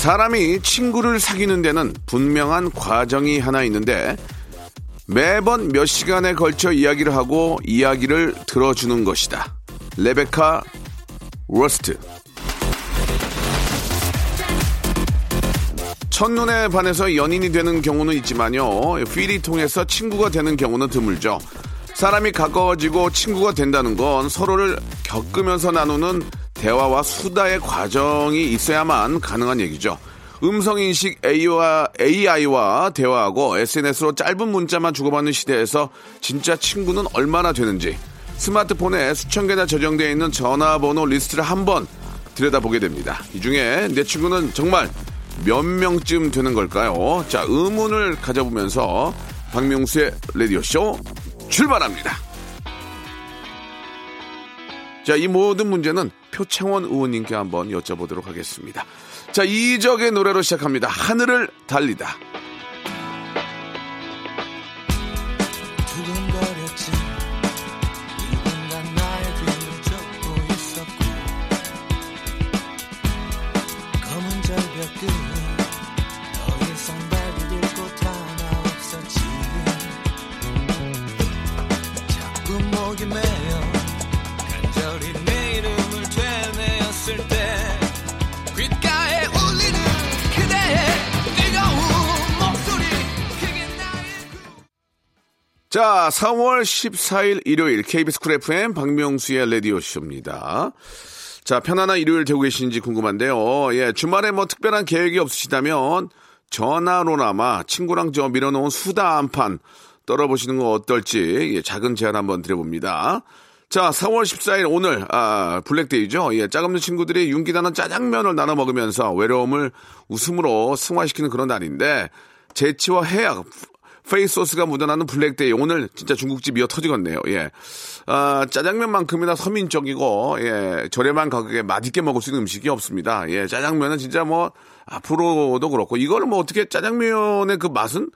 사람이 친구를 사귀는 데는 분명한 과정이 하나 있는데 매번 몇 시간에 걸쳐 이야기를 하고 이야기를 들어주는 것이다 레베카 웨스트 첫눈에 반해서 연인이 되는 경우는 있지만요. 필이 통해서 친구가 되는 경우는 드물죠. 사람이 가까워지고 친구가 된다는 건 서로를 겪으면서 나누는 대화와 수다의 과정이 있어야만 가능한 얘기죠. 음성인식 AI와, AI와 대화하고 SNS로 짧은 문자만 주고받는 시대에서 진짜 친구는 얼마나 되는지 스마트폰에 수천 개나 저장되어 있는 전화번호 리스트를 한번 들여다보게 됩니다. 이 중에 내 친구는 정말 몇 명쯤 되는 걸까요? 자, 의문을 가져보면서 박명수의 라디오쇼 출발합니다. 자, 이 모든 문제는 표창원 의원님께 한번 여쭤보도록 하겠습니다. 자, 이적의 노래로 시작합니다. 하늘을 달리다. 자, 4월 14일 일요일 KBS 쿨 FM 박명수의 라디오쇼입니다. 자, 편안한 일요일 되고 계신지 궁금한데요. 예, 주말에 뭐 특별한 계획이 없으시다면 전화로나마 친구랑 저 미뤄놓은 수다 한 판 떨어보시는 거 어떨지 예, 작은 제안 한번 드려봅니다. 자, 4월 14일 오늘 아, 블랙데이죠. 예, 짝없는 친구들이 윤기나는 짜장면을 나눠 먹으면서 외로움을 웃음으로 승화시키는 그런 날인데 재치와 해학 페이소스가 묻어나는 블랙데이. 오늘 진짜 중국집 미어터지겠네요. 예. 아, 짜장면만큼이나 서민적이고, 예, 저렴한 가격에 맛있게 먹을 수 있는 음식이 없습니다. 예, 짜장면은 진짜 뭐, 앞으로도 그렇고, 이거를 뭐 어떻게 짜장면의 그 맛은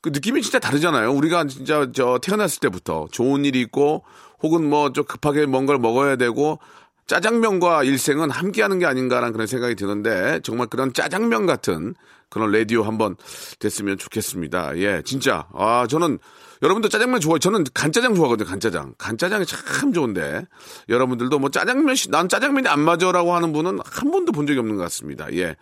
그 느낌이 진짜 다르잖아요. 우리가 진짜 저 태어났을 때부터 좋은 일이 있고, 혹은 뭐 좀 급하게 뭔가를 먹어야 되고, 짜장면과 일생은 함께하는 게 아닌가라는 그런 생각이 드는데 정말 그런 짜장면 같은 그런 라디오 한번 됐으면 좋겠습니다. 예, 진짜 아 저는 여러분들 짜장면 좋아해. 저는 간짜장 좋아하거든요. 간짜장. 간짜장이 참 좋은데 여러분들도 뭐 짜장면 씨, 난 짜장면이 안 맞아라고 하는 분은 한 번도 본 적이 없는 것 같습니다. 예.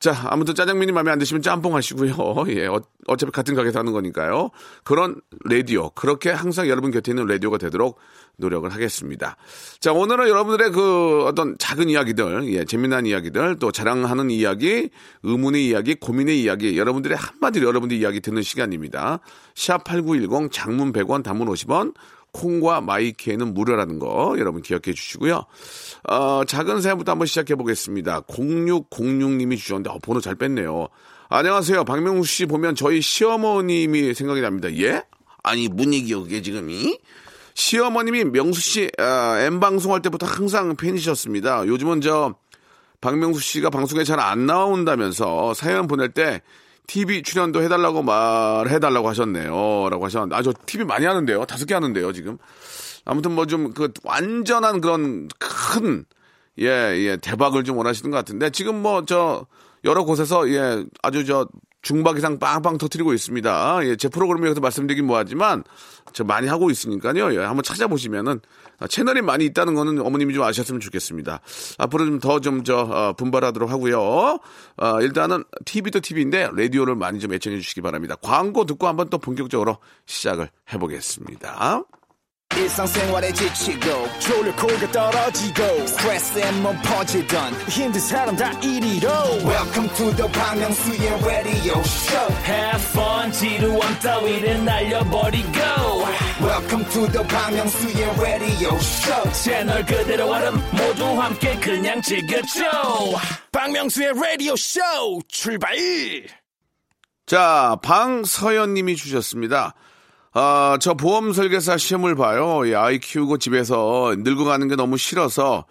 자, 아무튼 짜장면이 마음에 안 드시면 짬뽕 하시고요. 예, 어, 어차피 같은 가게에서 하는 거니까요. 그런 라디오, 그렇게 항상 여러분 곁에 있는 라디오가 되도록 노력을 하겠습니다. 자, 오늘은 여러분들의 그 어떤 작은 이야기들, 예, 재미난 이야기들, 또 자랑하는 이야기, 의문의 이야기, 고민의 이야기, 여러분들의 한마디로 여러분들의 이야기 듣는 시간입니다. 샵8910 장문 100원, 단문 50원, 콩과 마이키에는 무료라는 거 여러분 기억해 주시고요. 어, 작은 사연부터 한번 시작해 보겠습니다. 0606님이 주셨는데 어, 번호 잘 뺐네요. 안녕하세요. 박명수 씨 보면 저희 시어머님이 생각이 납니다. 예? 아니 뭔 얘기요 그게 지금이? 시어머님이 명수 씨 아, M 방송할 때부터 항상 팬이셨습니다. 요즘은 저 박명수 씨가 방송에 잘 안 나온다면서 사연 보낼 때 TV 출연도 해달라고 말해달라고 하셨네요. 라고 하셨는데, 아, 저 TV 많이 하는데요. 다섯 개 하는데요, 지금. 아무튼 뭐 좀 그 완전한 그런 큰, 예, 예, 대박을 좀 원하시는 것 같은데, 지금 뭐 저 여러 곳에서 예, 아주 저 중박 이상 빵빵 터트리고 있습니다. 예, 제 프로그램에서 말씀드리긴 뭐하지만 저 많이 하고 있으니까요. 예, 한번 찾아보시면은 채널이 많이 있다는 거는 어머님이 좀 아셨으면 좋겠습니다. 앞으로 좀 더 좀저 어, 분발하도록 하고요. 어, 일단은 TV도 TV인데 라디오를 많이 좀 애청해 주시기 바랍니다. 광고 듣고 한번 또 본격적으로 시작을 해보겠습니다. 지치고, 떨어지고, 퍼지던, welcome to the Bang Myung-soo's radio show Have fun 지루함 따위를 날려버리고 welcome to the Myung-soo's radio show 채널 그대로 얼음 모두 함께 그냥 즐겨줘 박명수의 라디오 쇼 출발! 자, 방서연 님이 주셨습니다. 아, 저 보험 설계사 시험을 봐요. 이 아이 키우고 집에서 늙어가는 게 너무 싫어서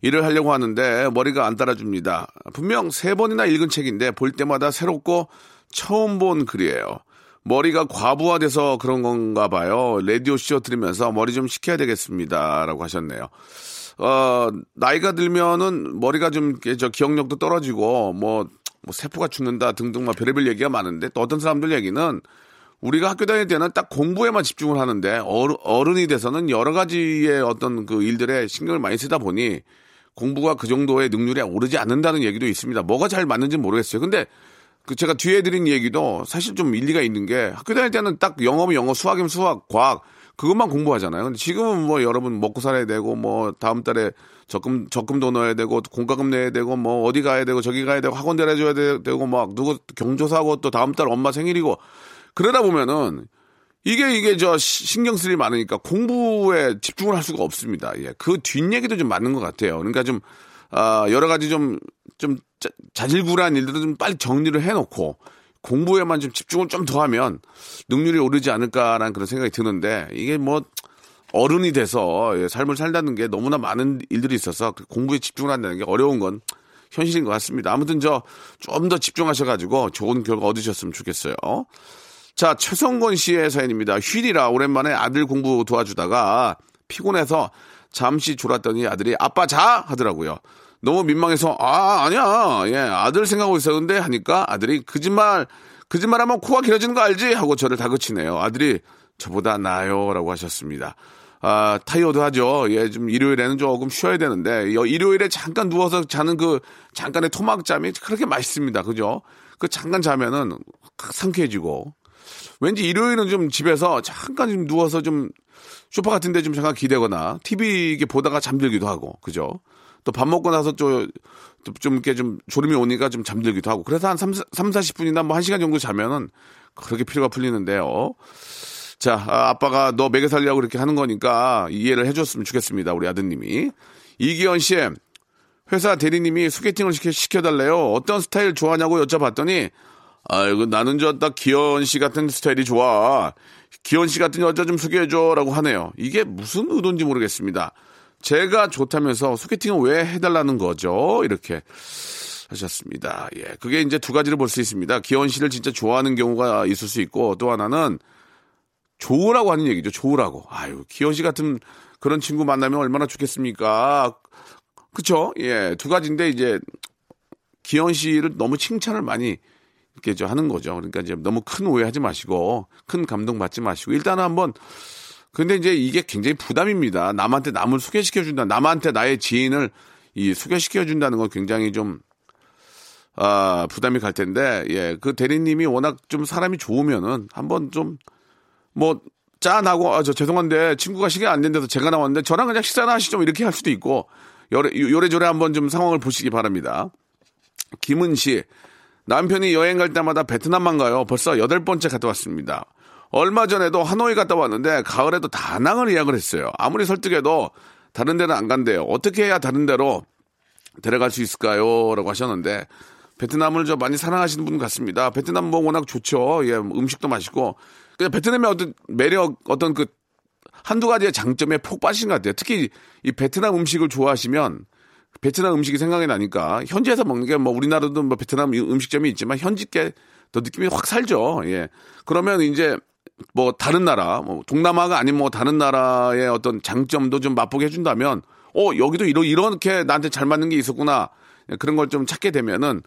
일을 하려고 하는데 머리가 안 따라줍니다. 분명 세 번이나 읽은 책인데 볼 때마다 새롭고 처음 본 글이에요. 머리가 과부하돼서 그런 건가 봐요. 라디오 쇼 들으면서 머리 좀 식혀야 되겠습니다. 라고 하셨네요. 어, 나이가 들면은 머리가 좀, 저 기억력도 떨어지고, 뭐, 뭐 세포가 죽는다 등등 막 별의별 얘기가 많은데 또 어떤 사람들 얘기는 우리가 학교 다닐 때는 딱 공부에만 집중을 하는데 어른, 어른이 돼서는 여러 가지의 어떤 그 일들에 신경을 많이 쓰다 보니 공부가 그 정도의 능률에 오르지 않는다는 얘기도 있습니다. 뭐가 잘 맞는지 는 모르겠어요. 근데 그 제가 뒤에 드린 얘기도 사실 좀 일리가 있는 게 학교 다닐 때는 딱 영어면 영어, 수학이면 수학, 과학 그것만 공부하잖아요. 근데 지금은 뭐 여러분 먹고 살아야 되고 뭐 다음 달에 적금 적금도 넣어야 되고 공과금 내야 되고 뭐 어디 가야 되고 저기 가야 되고 학원 데려줘야 되고 막 누구 경조사하고 또 다음 달 엄마 생일이고 그러다 보면은 이게 이게 저 시- 신경 쓸 일이 많으니까 공부에 집중을 할 수가 없습니다. 예. 그 뒷얘기도 좀 맞는 것 같아요. 그러니까 좀 아, 여러 가지 좀, 좀 자- 자질구레한 일들은 좀 빨리 정리를 해놓고 공부에만 좀 집중을 좀 더 하면 능률이 오르지 않을까라는 그런 생각이 드는데 이게 뭐 어른이 돼서 예, 삶을 살다는 게 너무나 많은 일들이 있어서 그 공부에 집중을 한다는 게 어려운 건 현실인 것 같습니다. 아무튼 저 좀 더 집중하셔가지고 좋은 결과 얻으셨으면 좋겠어요. 자, 최성권 씨의 사연입니다. 휴일이라 오랜만에 아들 공부 도와주다가 피곤해서 잠시 졸았더니 아들이 아빠 자! 하더라고요. 너무 민망해서 아, 아니야. 예, 아들 생각하고 있었는데 하니까 아들이 거짓말, 거짓말하면 코가 길어지는 거 알지? 하고 저를 다그치네요. 아들이 저보다 나아요. 라고 하셨습니다. 아, 타이어드 하죠. 예, 좀 일요일에는 조금 쉬어야 되는데, 여- 일요일에 잠깐 누워서 자는 그 잠깐의 토막잠이 그렇게 맛있습니다. 그죠? 그 잠깐 자면은 상쾌해지고, 왠지 일요일은 좀 집에서 잠깐 좀 누워서 좀 소파 같은 데 좀 잠깐 기대거나 TV 보다가 잠들기도 하고, 그죠? 또 밥 먹고 나서 좀, 좀 이렇게 좀 졸음이 오니까 좀 잠들기도 하고. 그래서 한 3, 3 40분이나 뭐 1시간 정도 자면은 그렇게 피로가 풀리는데요. 자, 아, 아빠가 너 먹여 살려고 그렇게 하는 거니까 이해를 해줬으면 좋겠습니다. 우리 아드님이. 이기현 씨, 회사 대리님이 소개팅을 시켜, 시켜달래요. 어떤 스타일 좋아하냐고 여쭤봤더니, 아이고, 나는 저 딱 기현 씨 같은 스타일이 좋아. 기현 씨 같은 여자 좀 소개해줘라고 하네요. 이게 무슨 의도인지 모르겠습니다. 제가 좋다면서 소개팅을 왜 해달라는 거죠? 이렇게 하셨습니다. 예. 그게 이제 두 가지를 볼 수 있습니다. 기현 씨를 진짜 좋아하는 경우가 있을 수 있고, 또 하나는 좋으라고 하는 얘기죠. 좋으라고. 아유, 기현 씨 같은 그런 친구 만나면 얼마나 좋겠습니까? 그쵸? 예. 두 가지인데 이제 기현 씨를 너무 칭찬을 많이 이렇게 저 하는 거죠. 그러니까 이제 너무 큰 오해하지 마시고 큰 감동 받지 마시고 일단은 한번 근데 이제 이게 굉장히 부담입니다. 남한테 남을 소개시켜 준다. 남한테 나의 지인을 이 소개시켜 준다는 건 굉장히 좀 아, 부담이 갈 텐데 예. 그 대리님이 워낙 좀 사람이 좋으면은 한번 좀 뭐 짠하고 아 저 죄송한데 친구가 시간 안 된대서 제가 나왔는데 저랑 그냥 식사나 하시죠 이렇게 할 수도 있고 요래 요래저래 한번 좀 상황을 보시기 바랍니다. 김은 씨 남편이 여행 갈 때마다 베트남만 가요. 벌써 여덟 번째 갔다 왔습니다. 얼마 전에도 하노이 갔다 왔는데 가을에도 다낭을 예약을 했어요. 아무리 설득해도 다른 데는 안 간대요. 어떻게 해야 다른 데로 데려갈 수 있을까요? 라고 하셨는데 베트남을 저 많이 사랑하시는 분 같습니다. 베트남 뭐 워낙 좋죠. 예, 음식도 맛있고. 그냥 베트남의 어떤 매력, 어떤 그 한두 가지의 장점에 폭 빠지신 것 같아요. 특히 이 베트남 음식을 좋아하시면 베트남 음식이 생각이 나니까 현지에서 먹는 게 뭐 우리나라도 뭐 베트남 음식점이 있지만 현지께 더 느낌이 확 살죠. 예. 그러면 이제 뭐 다른 나라, 뭐 동남아가 아닌 뭐 다른 나라의 어떤 장점도 좀 맛보게 해준다면, 어 여기도 이러 이렇게 나한테 잘 맞는 게 있었구나 예, 그런 걸 좀 찾게 되면은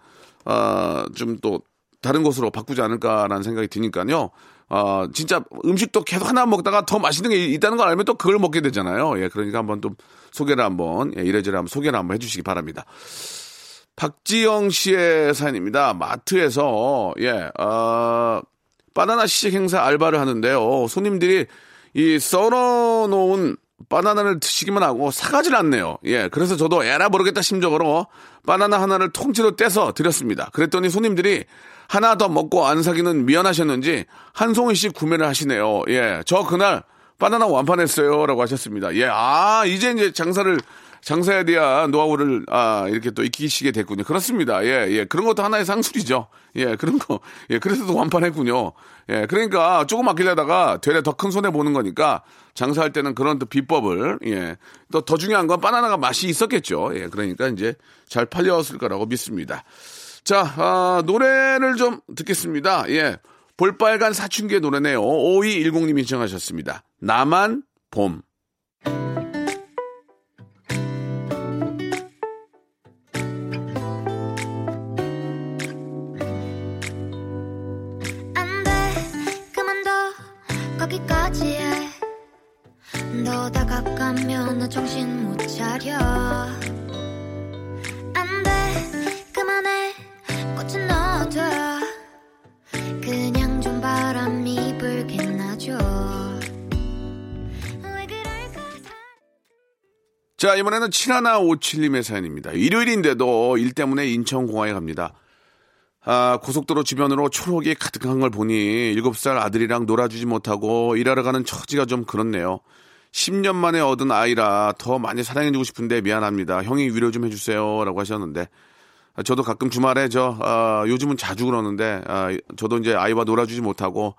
어좀 또 다른 곳으로 바꾸지 않을까라는 생각이 드니까요. 어 진짜 음식도 계속 하나 먹다가 더 맛있는 게 있다는 걸 알면 또 그걸 먹게 되잖아요. 예, 그러니까 한번 좀 소개를 한번 예, 이래저래 한번 소개를 한번 해주시기 바랍니다. 박지영 씨의 사연입니다. 마트에서 예, 어, 바나나 시식 행사 알바를 하는데요. 손님들이 이 썰어 놓은 바나나를 드시기만 하고 사가질 않네요. 예, 그래서 저도 에라 모르겠다 심적으로 바나나 하나를 통째로 떼서 드렸습니다. 그랬더니 손님들이 하나 더 먹고 안 사기는 미안하셨는지 한 송이씩 구매를 하시네요. 예, 저 그날 바나나 완판했어요. 라고 하셨습니다. 예, 아, 이제 이제 장사를 장사에 대한 노하우를 아 이렇게 또 익히시게 됐군요. 그렇습니다. 예, 예. 그런 것도 하나의 상술이죠. 예, 그런 거. 예, 그래서 도 완판했군요. 예, 그러니까 조금 아끼려다가 되레 더큰 손해 보는 거니까 장사할 때는 그런 또 비법을 예. 또 더 중요한 건 바나나가 맛이 있었겠죠. 예, 그러니까 이제 잘 팔렸을 거라고 믿습니다. 자, 아, 노래를 좀 듣겠습니다. 예. 볼빨간 사춘기의 노래네요. 5210님이 신청하셨습니다. 나만 봄. 자, 이번에는 7157님의 사연입니다. 일요일인데도 일 때문에 인천공항에 갑니다. 아, 고속도로 주변으로 초록이 가득한 걸 보니 7살 아들이랑 놀아주지 못하고 일하러 가는 처지가 좀 그렇네요. 10년 만에 얻은 아이라 더 많이 사랑해주고 싶은데 미안합니다. 형이 위로 좀 해주세요. 라고 하셨는데. 아, 저도 가끔 주말에 저, 아, 요즘은 자주 그러는데, 아, 저도 이제 아이와 놀아주지 못하고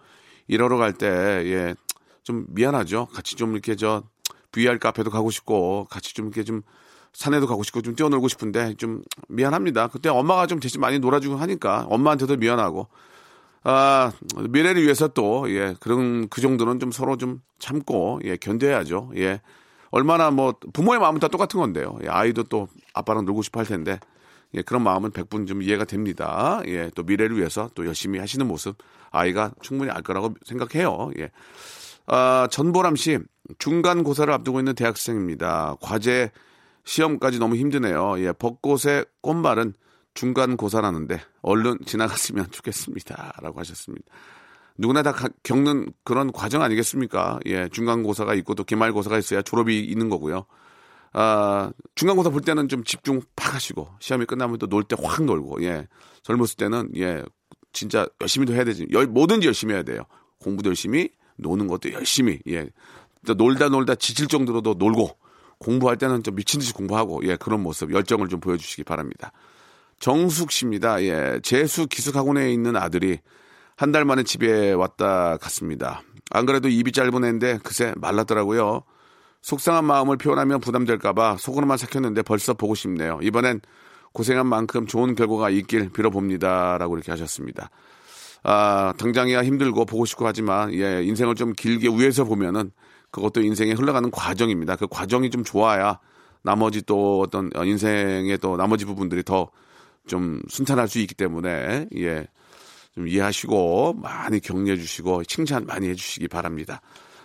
일하러 갈 때, 예, 좀 미안하죠. 같이 좀 이렇게 저, VR 카페도 가고 싶고, 같이 좀 이렇게 좀 산에도 가고 싶고, 좀 뛰어놀고 싶은데, 좀 미안합니다. 그때 엄마가 좀 대신 많이 놀아주고 하니까, 엄마한테도 미안하고, 아, 미래를 위해서 또, 예, 그런, 그 정도는 좀 서로 좀 참고, 예, 견뎌야죠. 예. 얼마나 뭐, 부모의 마음은 다 똑같은 건데요. 예, 아이도 또 아빠랑 놀고 싶어 할 텐데, 예, 그런 마음은 백분 좀 이해가 됩니다. 예, 또 미래를 위해서 또 열심히 하시는 모습, 아이가 충분히 알 거라고 생각해요. 예. 아, 전보람 씨, 중간고사를 앞두고 있는 대학생입니다. 과제 시험까지 너무 힘드네요. 예, 벚꽃의 꽃말은 중간고사라는데 얼른 지나갔으면 좋겠습니다. 라고 하셨습니다. 누구나 다 가- 겪는 그런 과정 아니겠습니까? 예, 중간고사가 있고 또 기말고사가 있어야 졸업이 있는 거고요. 아, 중간고사 볼 때는 좀 집중 팍 하시고, 시험이 끝나면 또 놀 때 확 놀고, 예. 젊었을 때는, 예, 진짜 열심히도 해야 되지. 열, 뭐든지 열심히 해야 돼요. 공부도 열심히, 노는 것도 열심히, 예. 또 놀다 놀다 지칠 정도로도 놀고, 공부할 때는 좀 미친 듯이 공부하고, 예, 그런 모습, 열정을 좀 보여주시기 바랍니다. 정숙 씨입니다. 예, 재수 기숙학원에 있는 아들이 한 달 만에 집에 왔다 갔습니다. 안 그래도 입이 짧은 애인데 그새 말랐더라고요. 속상한 마음을 표현하면 부담될까봐 속으로만 삭혔는데 벌써 보고 싶네요. 이번엔 고생한 만큼 좋은 결과가 있길 빌어봅니다. 라고 이렇게 하셨습니다. 아, 당장이야 힘들고 보고 싶고 하지만, 예, 인생을 좀 길게 위에서 보면은 그것도 인생에 흘러가는 과정입니다. 그 과정이 좀 좋아야 나머지 또 어떤 인생의 또 나머지 부분들이 더 좀 순탄할 수 있기 때문에, 예, 좀 이해하시고 많이 격려해 주시고 칭찬 많이 해 주시기 바랍니다.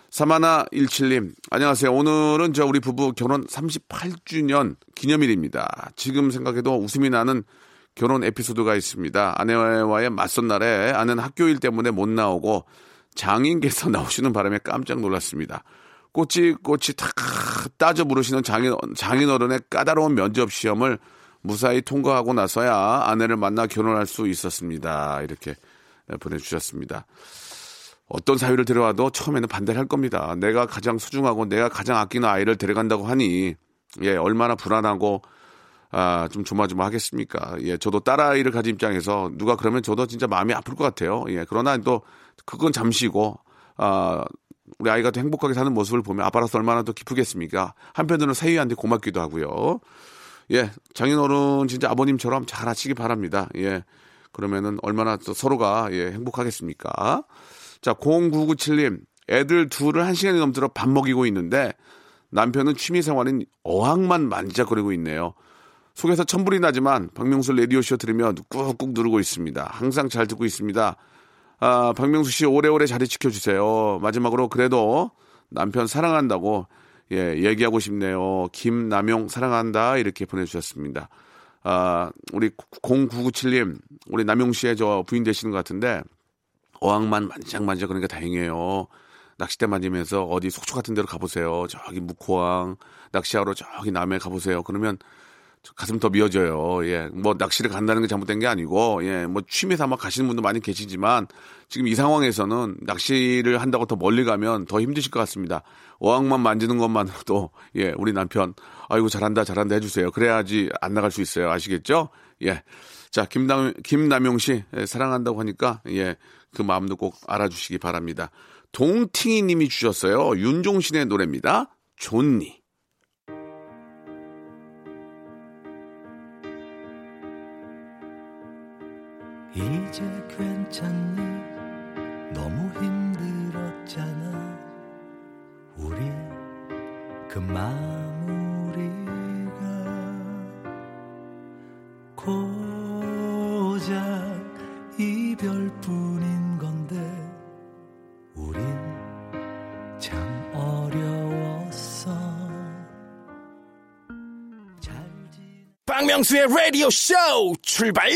사마나 17님, 안녕하세요. 오늘은 저 우리 부부 결혼 38주년 기념일입니다. 지금 생각해도 웃음이 나는 결혼 에피소드가 있습니다. 아내와의 맞선 날에 아내는 학교일 때문에 못 나오고 장인께서 나오시는 바람에 깜짝 놀랐습니다. 꼬치꼬치 탁 따져 부르시는 장인, 장인어른의 까다로운 면접 시험을 무사히 통과하고 나서야 아내를 만나 결혼할 수 있었습니다. 이렇게 보내주셨습니다. 어떤 사유를 데려와도 처음에는 반대를 할 겁니다. 내가 가장 소중하고 내가 가장 아끼는 아이를 데려간다고 하니, 예, 얼마나 불안하고, 아, 좀 조마조마하겠습니까? 예, 저도 딸아이를 가진 입장에서 누가 그러면 저도 진짜 마음이 아플 것 같아요. 예, 그러나 또 그건 잠시고, 아, 우리 아이가 또 행복하게 사는 모습을 보면 아빠로서 얼마나 더 기쁘겠습니까? 한편으로는 사위한테 고맙기도 하고요. 예, 장인어른 진짜 아버님처럼 잘 하시기 바랍니다. 예, 그러면은 얼마나 또 서로가 예, 행복하겠습니까? 자, 0997님, 애들 둘을 한 시간이 넘도록 밥 먹이고 있는데 남편은 취미 생활인 어항만 만지작거리고 있네요. 속에서 천불이 나지만 박명수 라디오쇼 들으며 꾹꾹 누르고 있습니다. 항상 잘 듣고 있습니다. 아, 박명수 씨 오래오래 자리 지켜주세요. 마지막으로 그래도 남편 사랑한다고 예, 얘기하고 싶네요. 김남용 사랑한다 이렇게 보내주셨습니다. 아, 우리 0997님, 우리 남용 씨의 저 부인 되시는 것 같은데 어항만 만지작만지작 그러니까 다행이에요. 낚싯대 만지면서 어디 속초 같은 데로 가보세요. 저기 묵호항 낚시하러 저기 남해 가보세요. 그러면 가슴 더 미어져요. 예, 뭐 낚시를 간다는 게 잘못된 게 아니고, 예, 뭐 취미 삼아 가시는 분도 많이 계시지만 지금 이 상황에서는 낚시를 한다고 더 멀리 가면 더 힘드실 것 같습니다. 어항만 만지는 것만으로도 예, 우리 남편 아이고 잘한다 잘한다 해 주세요. 그래야지 안 나갈 수 있어요. 아시겠죠? 예. 자, 김남, 김남용 씨, 예, 사랑한다고 하니까, 예, 그 마음도 꼭 알아주시기 바랍니다. 동팅이 님이 주셨어요. 윤종신의 노래입니다. 존니. 괜찮니? 너무 힘들었잖아. 우리 그 마무리가 고작 이별뿐인 건데 우린 참 어려웠어. 잘 지. 박명수의 라디오 쇼 출발!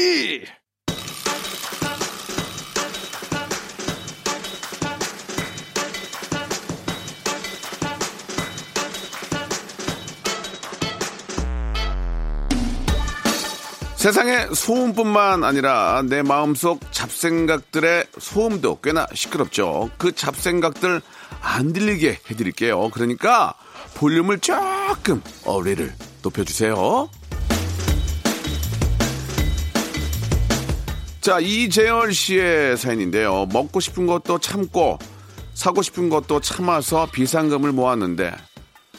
세상의 소음뿐만 아니라 내 마음속 잡생각들의 소음도 꽤나 시끄럽죠. 그 잡생각들 안 들리게 해드릴게요. 그러니까 볼륨을 조금 어리를 높여주세요. 자, 이재열 씨의 사연인데요. 먹고 싶은 것도 참고 사고 싶은 것도 참아서 비상금을 모았는데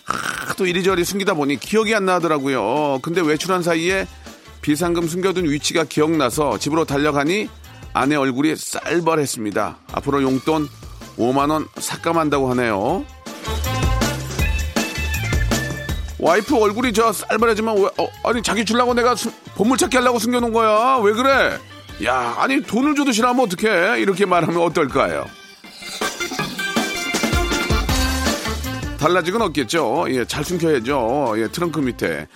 하도 이리저리 숨기다 보니 기억이 안 나더라고요. 근데 외출한 사이에 비상금 숨겨둔 위치가 기억나서 집으로 달려가니 아내 얼굴이 쌀벌했습니다. 앞으로 용돈 5만원 삭감한다고 하네요. 와이프 얼굴이 저 쌀벌해지면 왜, 어, 아니 자기 주려고 내가 수- 보물찾기 하려고 숨겨놓은 거야. 왜 그래? 야, 아니 돈을 줘도 싫어하면 어떡해? 이렇게 말하면 어떨까요? 달라지건 없겠죠. 예, 잘 숨겨야죠. 예, 트렁크 밑에.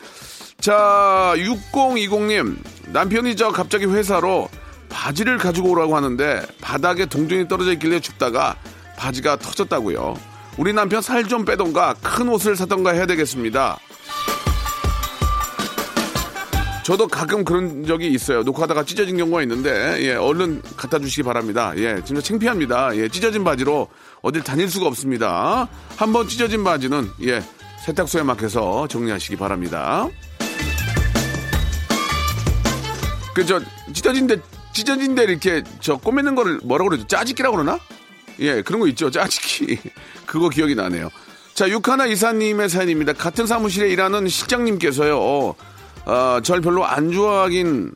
자, 6020님. 남편이 저 갑자기 회사로 바지를 가지고 오라고 하는데 바닥에 동전이 떨어져 있길래 줍다가 바지가 터졌다고요. 우리 남편 살 좀 빼던가 큰 옷을 사던가 해야 되겠습니다. 저도 가끔 그런 적이 있어요. 녹화하다가 찢어진 경우가 있는데, 예, 얼른 갖다 주시기 바랍니다. 예, 진짜 창피합니다. 예, 찢어진 바지로 어딜 다닐 수가 없습니다. 한번 찢어진 바지는, 예, 세탁소에 맡겨서 정리하시기 바랍니다. 그, 저, 찢어진데, 찢어진데 이렇게 저 꼬매는 거를 뭐라고 그러죠? 짜집기라고 그러나? 예, 그런 거 있죠. 짜집기. 그거 기억이 나네요. 자, 육하나 이사님의 사연입니다. 같은 사무실에 일하는 실장님께서요, 어, 절 별로 안 좋아하긴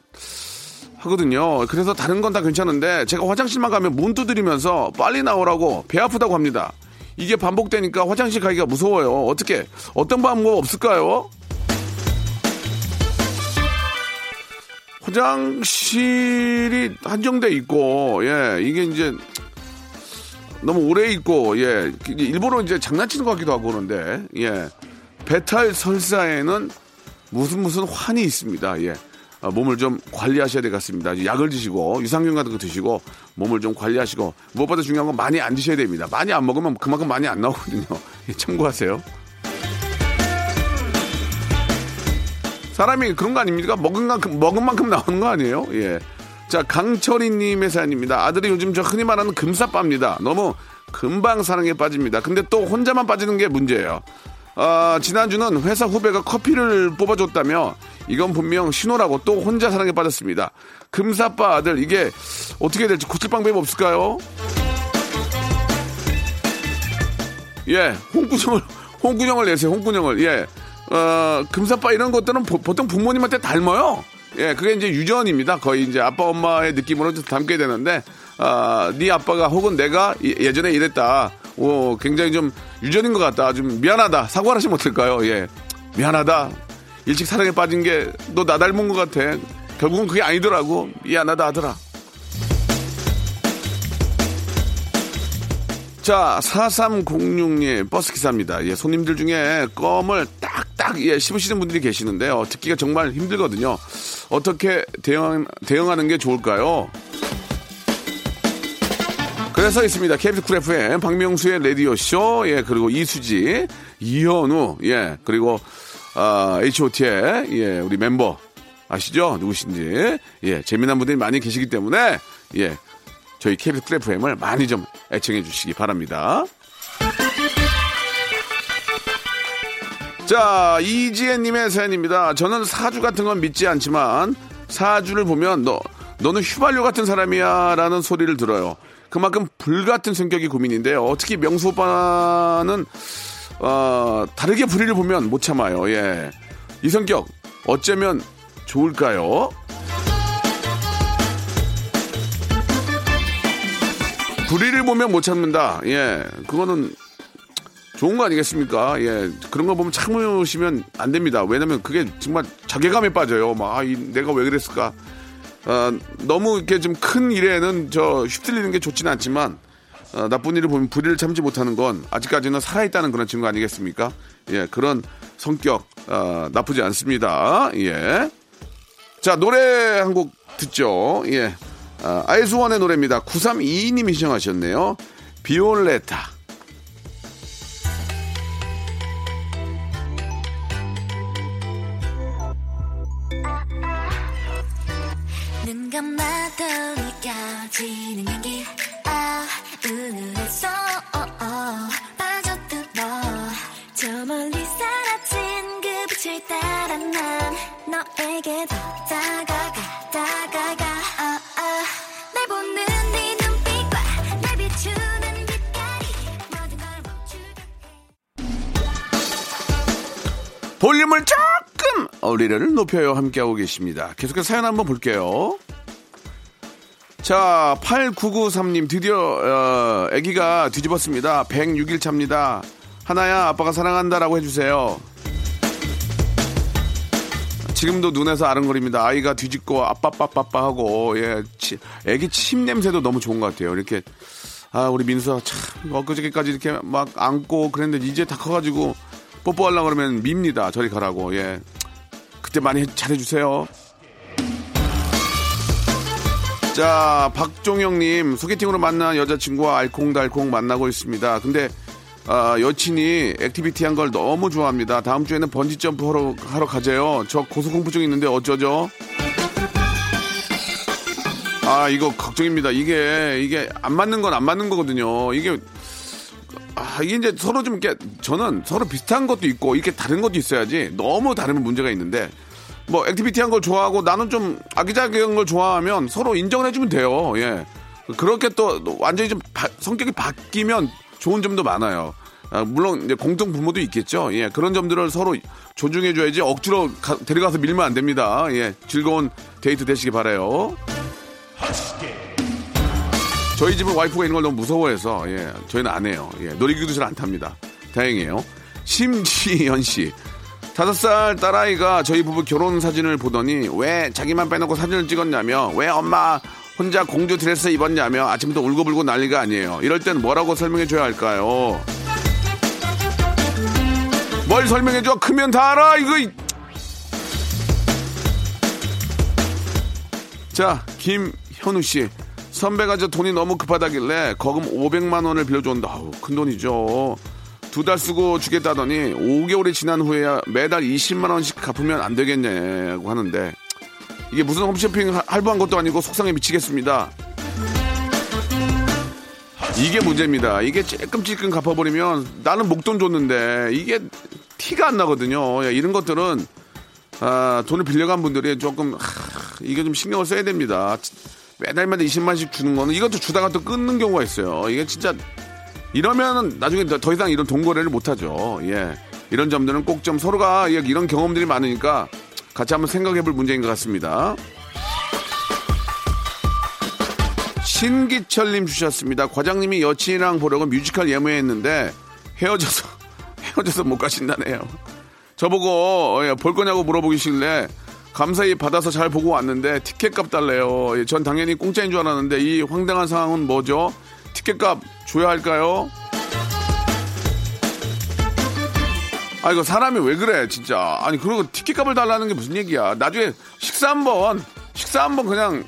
하거든요. 그래서 다른 건 다 괜찮은데, 제가 화장실만 가면 문 두드리면서 빨리 나오라고 배 아프다고 합니다. 이게 반복되니까 화장실 가기가 무서워요. 어떻게, 어떤 방법 없을까요? 화장실이 한정돼 있고, 예, 이게 이제 너무 오래 있고, 예, 일부러 이제 장난치는 것 같기도 하고 그런데, 예, 배탈 설사에는 무슨 무슨 환이 있습니다. 예. 아, 몸을 좀 관리하셔야 되겠습니다. 약을 드시고 유산균 같은 거 드시고 몸을 좀 관리하시고 무엇보다 중요한 건 많이 안 드셔야 됩니다. 많이 안 먹으면 그만큼 많이 안 나오거든요. 예, 참고하세요. 사람이 그런 거 아닙니까? 먹은 만큼, 먹은 만큼 나오는 거 아니에요? 예. 자, 강철이님의 사연입니다. 아들이 요즘 저 흔히 말하는 금사빠입니다. 너무 금방 사랑에 빠집니다. 근데 또 혼자만 빠지는 게 문제예요. 아, 지난주는 회사 후배가 커피를 뽑아줬다며 이건 분명 신호라고 또 혼자 사랑에 빠졌습니다. 금사빠 아들, 이게 어떻게 될지 고칠 방법이 없을까요? 예, 홍구정을, 홍구정을 내세요, 홍구정을. 예. 어, 금사빠 이런 것들은 보, 통 부모님한테 닮아요. 예, 그게 이제 유전입니다. 거의 이제 아빠, 엄마의 느낌으로 좀 닮게 되는데, 아, 네 아빠가 혹은 내가 예- 예전에 이랬다. 오, 굉장히 좀 유전인 것 같다. 좀 미안하다. 사과를 하시면 어떨까요? 예. 미안하다. 일찍 사랑에 빠진 게 너 나 닮은 것 같아. 결국은 그게 아니더라고. 미안하다 하더라. 자, 4306님 버스 기사입니다. 예, 손님들 중에 껌을 딱딱 예, 씹으시는 분들이 계시는데요. 듣기가 정말 힘들거든요. 어떻게 대응, 대응하는 게 좋을까요? 그래서 있습니다. KBS 쿨 FM 박명수의 라디오 쇼, 예, 그리고 이수지, 이현우, 예, 그리고 아, H.O.T의, 예, 우리 멤버. 아시죠? 누구신지. 예, 재미난 분들이 많이 계시기 때문에, 예, 저희 KBS 쿨 FM을 많이 좀 애청해 주시기 바랍니다. 자, 이지혜님의 사연입니다. 저는 사주 같은 건 믿지 않지만 사주를 보면 너, 너는 휘발유 같은 사람이야 라는 소리를 들어요. 그만큼 불같은 성격이 고민인데요. 특히 명수 오빠는 어, 다르게 불의를 보면 못 참아요. 예. 이 성격 어쩌면 좋을까요? 불의를 보면 못 참는다. 예. 그거는 좋은 거 아니겠습니까? 예. 그런 거 보면 참으시면 안 됩니다. 왜냐면 그게 정말 자괴감에 빠져요. 막, 아, 이, 내가 왜 그랬을까? 어, 너무 이렇게 좀 큰 일에는 저 휩쓸리는 게 좋지는 않지만, 어, 나쁜 일을 보면 불의를 참지 못하는 건 아직까지는 살아있다는 그런 증거 아니겠습니까? 예. 그런 성격, 어, 나쁘지 않습니다. 예. 자, 노래 한 곡 듣죠. 예. 아, 아이수원의 노래입니다. 9322님이 시청하셨네요. 비올레타. 볼륨을 조금 어리를 높여요 함께하고 계십니다. 계속해서 사연 한번 볼게요. 자, 8993님 드디어 어, 아기가 뒤집었습니다. 106일 차입니다. 하나야 아빠가 사랑한다라고 해주세요. 지금도 눈에서 아른거립니다. 아이가 뒤집고 아빠빠빠빠 하고 예, 치, 아기 침 냄새도 너무 좋은 것 같아요. 이렇게 아 우리 민수야 참 엊그저께까지 이렇게 막 안고 그랬는데 이제 다 커가지고 뽀뽀하려고 그러면 밉니다. 저리 가라고 예 그때 많이 해- 잘해주세요. 자, 박종영님, 소개팅으로 만난 여자친구와 알콩달콩 만나고 있습니다. 근데, 아, 여친이 activity 한 걸 너무 좋아합니다. 다음 주에는 번지점프 하러, 하러 가재요. 저 고소공포증 있는데 어쩌죠? 아, 이거 걱정입니다. 이게, 이게 안 맞는 건 안 맞는 거거든요. 이게, 아, 이게 이제 서로 좀 이렇게, 저는 서로 비슷한 것도 있고, 이렇게 다른 것도 있어야지. 너무 다르면 문제가 있는데, 뭐 activity한 걸 좋아하고 나는 좀 아기자기한 걸 좋아하면 서로 인정을 해주면 돼요. 예. 그렇게 또 완전히 좀 바- 성격이 바뀌면 좋은 점도 많아요. 아, 물론 이제 공통분모도 있겠죠. 예. 그런 점들을 서로 존중해줘야지 억지로 가- 데려가서 밀면 안 됩니다. 예. 즐거운 데이트 되시기 바래요. 저희 집은 와이프가 있는 걸 너무 무서워해서 예. 저희는 안 해요. 예. 놀이기도 잘 안 탑니다. 다행이에요. 심지현 씨. 다섯 살 딸아이가 저희 부부 결혼 사진을 보더니 왜 자기만 빼놓고 사진을 찍었냐며 왜 엄마 혼자 공주 드레스 입었냐며 아침부터 울고불고 난리가 아니에요. 이럴 땐 뭐라고 설명해 줘야 할까요? 뭘 설명해 줘? 크면 다 알아. 이거 이- 자, 김현우 씨. 선배가 저 돈이 너무 급하다길래 거금 500만 원을 빌려줬는데 아우, 큰 돈이죠. 두 달 쓰고 주겠다더니 5개월이 지난 후에야 매달 20만 원씩 갚으면 안 되겠냐고 하는데 이게 무슨 홈쇼핑 하- 할부한 것도 아니고 속상해 미치겠습니다. 이게 문제입니다. 이게 찔끔찔끔 갚아버리면 나는 목돈 줬는데 이게 티가 안 나거든요. 예, 이런 것들은 아, 돈을 빌려간 분들이 조금 하, 이게 좀 신경을 써야 됩니다. 매달마다 20만씩 주는 거는 이것도 주다가 또 끊는 경우가 있어요. 이게 진짜 이러면 나중에 더, 더 이상 이런 동거래를 못 하죠. 예. 이런 점들은 꼭 좀 서로가 예, 이런 경험들이 많으니까 같이 한번 생각해 볼 문제인 것 같습니다. 신기철님 주셨습니다. 과장님이 여친이랑 보려고 뮤지컬 예매했는데 헤어져서 헤어져서 못 가신다네요. 저보고 예, 볼 거냐고 물어보기실래 감사히 받아서 잘 보고 왔는데 티켓값 달래요. 예, 전 당연히 공짜인 줄 알았는데 이 황당한 상황은 뭐죠? 티켓값 줘야 할까요? 아 이거 사람이 왜 그래 진짜 아니 그리고 티켓값을 달라는 게 무슨 얘기야 나중에 식사 한번 식사 한번 그냥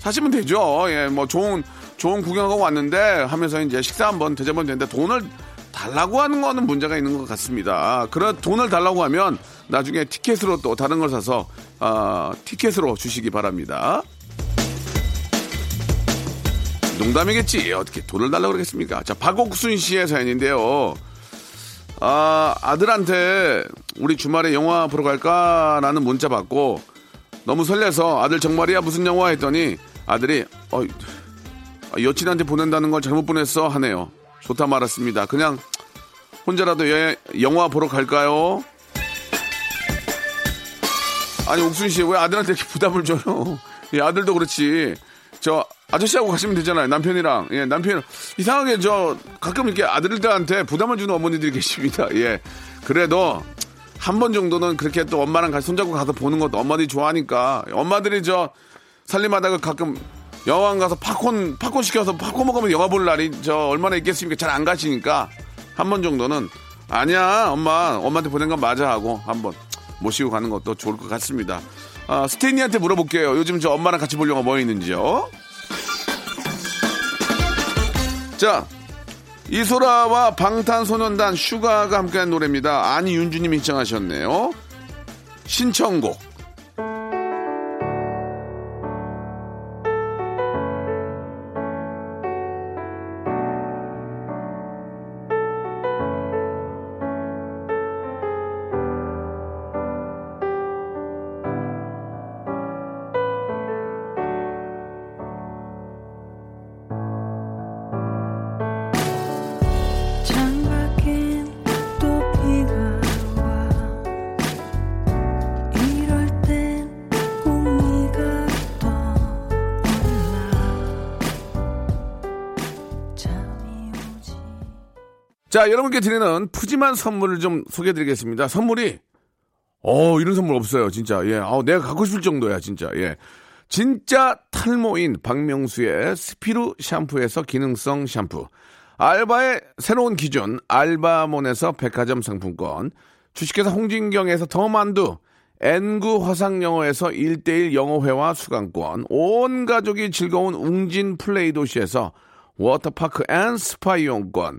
사시면 되죠 예뭐 좋은 좋은 구경하고 왔는데 하면서 이제 식사 한번 대접하면 되는데 돈을 다 달라고 하는 거는 문제가 있는 것 같습니다. 그런 돈을 달라고 하면 나중에 티켓으로 또 다른 걸 사서 아, 티켓으로 주시기 바랍니다. 농담이겠지. 어떻게 돈을 달라고 그러겠습니까? 자, 박옥순 씨의 사연인데요. 아, 아들한테 우리 주말에 영화 보러 갈까라는 문자 받고 너무 설레서 아들 정말이야 무슨 영화 했더니 아들이 어, 여친한테 보낸다는 걸 잘못 보냈어 하네요. 좋다 말았습니다. 그냥 혼자라도 여, 영화 보러 갈까요? 아니 옥순 씨 왜 아들한테 이렇게 부담을 줘요? 예, 아들도 그렇지. 저 아저씨하고 가시면 되잖아요. 남편이랑. 예, 남편 이상하게 저 가끔 이렇게 아들들한테 부담을 주는 어머니들이 계십니다. 예. 그래도 한 번 정도는 그렇게 또 엄마랑 같이 손잡고 가서 보는 것도 엄마들이 좋아하니까 엄마들이 저 살림하다가 가끔 영화관 가서 팝콘 팝콘 시켜서 팝콘 먹으면 영화 볼 날이 저 얼마나 있겠습니까? 잘 안 가시니까 한 번 정도는 아니야 엄마 엄마한테 보낸 건 맞아 하고 한번 모시고 가는 것도 좋을 것 같습니다. 아, 스테니한테 물어볼게요. 요즘 저 엄마랑 같이 볼 영화 뭐 있는지요? 자, 이소라와 방탄소년단 슈가가 함께한 노래입니다. 안윤주님이 신청하셨네요. 신청곡. 자, 여러분께 드리는 푸짐한 선물을 좀 소개해 드리겠습니다. 선물이, 어, 이런 선물 없어요, 진짜. 예, 아 내가 갖고 싶을 정도야, 진짜. 예. 진짜 탈모인 박명수의 스피루 샴푸에서 기능성 샴푸. 알바의 새로운 기준, 알바몬에서 백화점 상품권. 주식회사 홍진경에서 더 만두. N구 화상영어에서 1대1 영어회화 수강권. 온 가족이 즐거운 웅진 플레이 도시에서 워터파크 and 스파 이용권.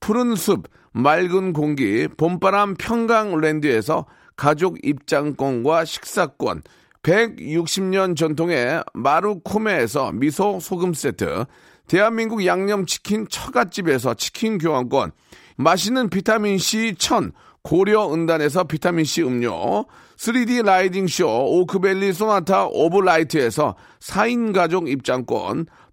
푸른 숲, 맑은 공기, 봄바람 평강랜드에서 가족 입장권과 식사권, 160년 전통의 마루코메에서 미소 소금 세트, 대한민국 양념치킨 처갓집에서 치킨 교환권, 맛있는 비타민C 천 고려 은단에서 비타민C 음료, 3D 라이딩 쇼 오크밸리 소나타 오브라이트에서 4인 가족 입장권,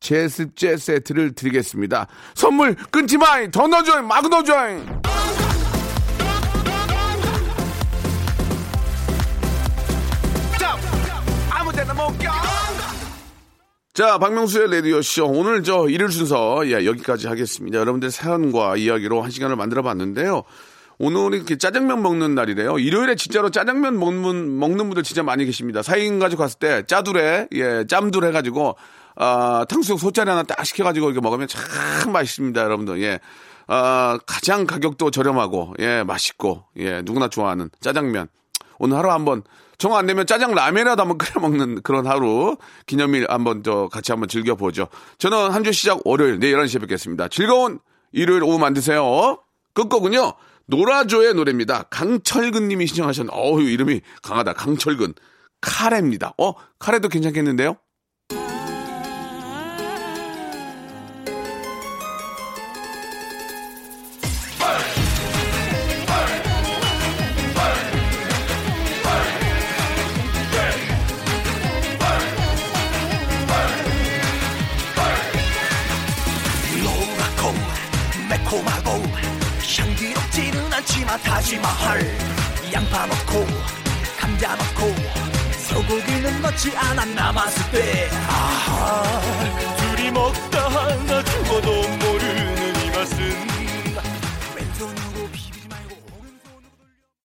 제습제 세트를 드리겠습니다. 선물 끊지 마! 더 넣어줘! 막 넣어줘! 자, 박명수의 레디오쇼. 오늘 저 일요일 순서, 예, 여기까지 하겠습니다. 여러분들 사연과 이야기로 한 시간을 만들어 봤는데요. 오늘은 이렇게 짜장면 먹는 날이래요. 일요일에 진짜로 짜장면 먹는, 먹는 분들 진짜 많이 계십니다. 4인 가지고 갔을 때 짜두레, 예, 짬두레 해가지고, 아, 탕수육 소짜리 하나 딱 시켜가지고 이렇게 먹으면 참 맛있습니다, 여러분들. 예. 아, 가장 가격도 저렴하고, 예, 맛있고, 예, 누구나 좋아하는 짜장면. 오늘 하루 한번 정 안 되면 짜장 라면이라도 한번 끓여 먹는 그런 하루 기념일 한번 저 같이 한번 즐겨보죠. 저는 한 주 시작 월요일 내일 11시에 뵙겠습니다. 즐거운 일요일 오후 만드세요. 끝곡은요. 노라조의 노래입니다. 강철근 님이 신청하셨는 어우 이름이 강하다. 강철근. 카레입니다. 어? 카레도 괜찮겠는데요? 소고기는 넣지 않아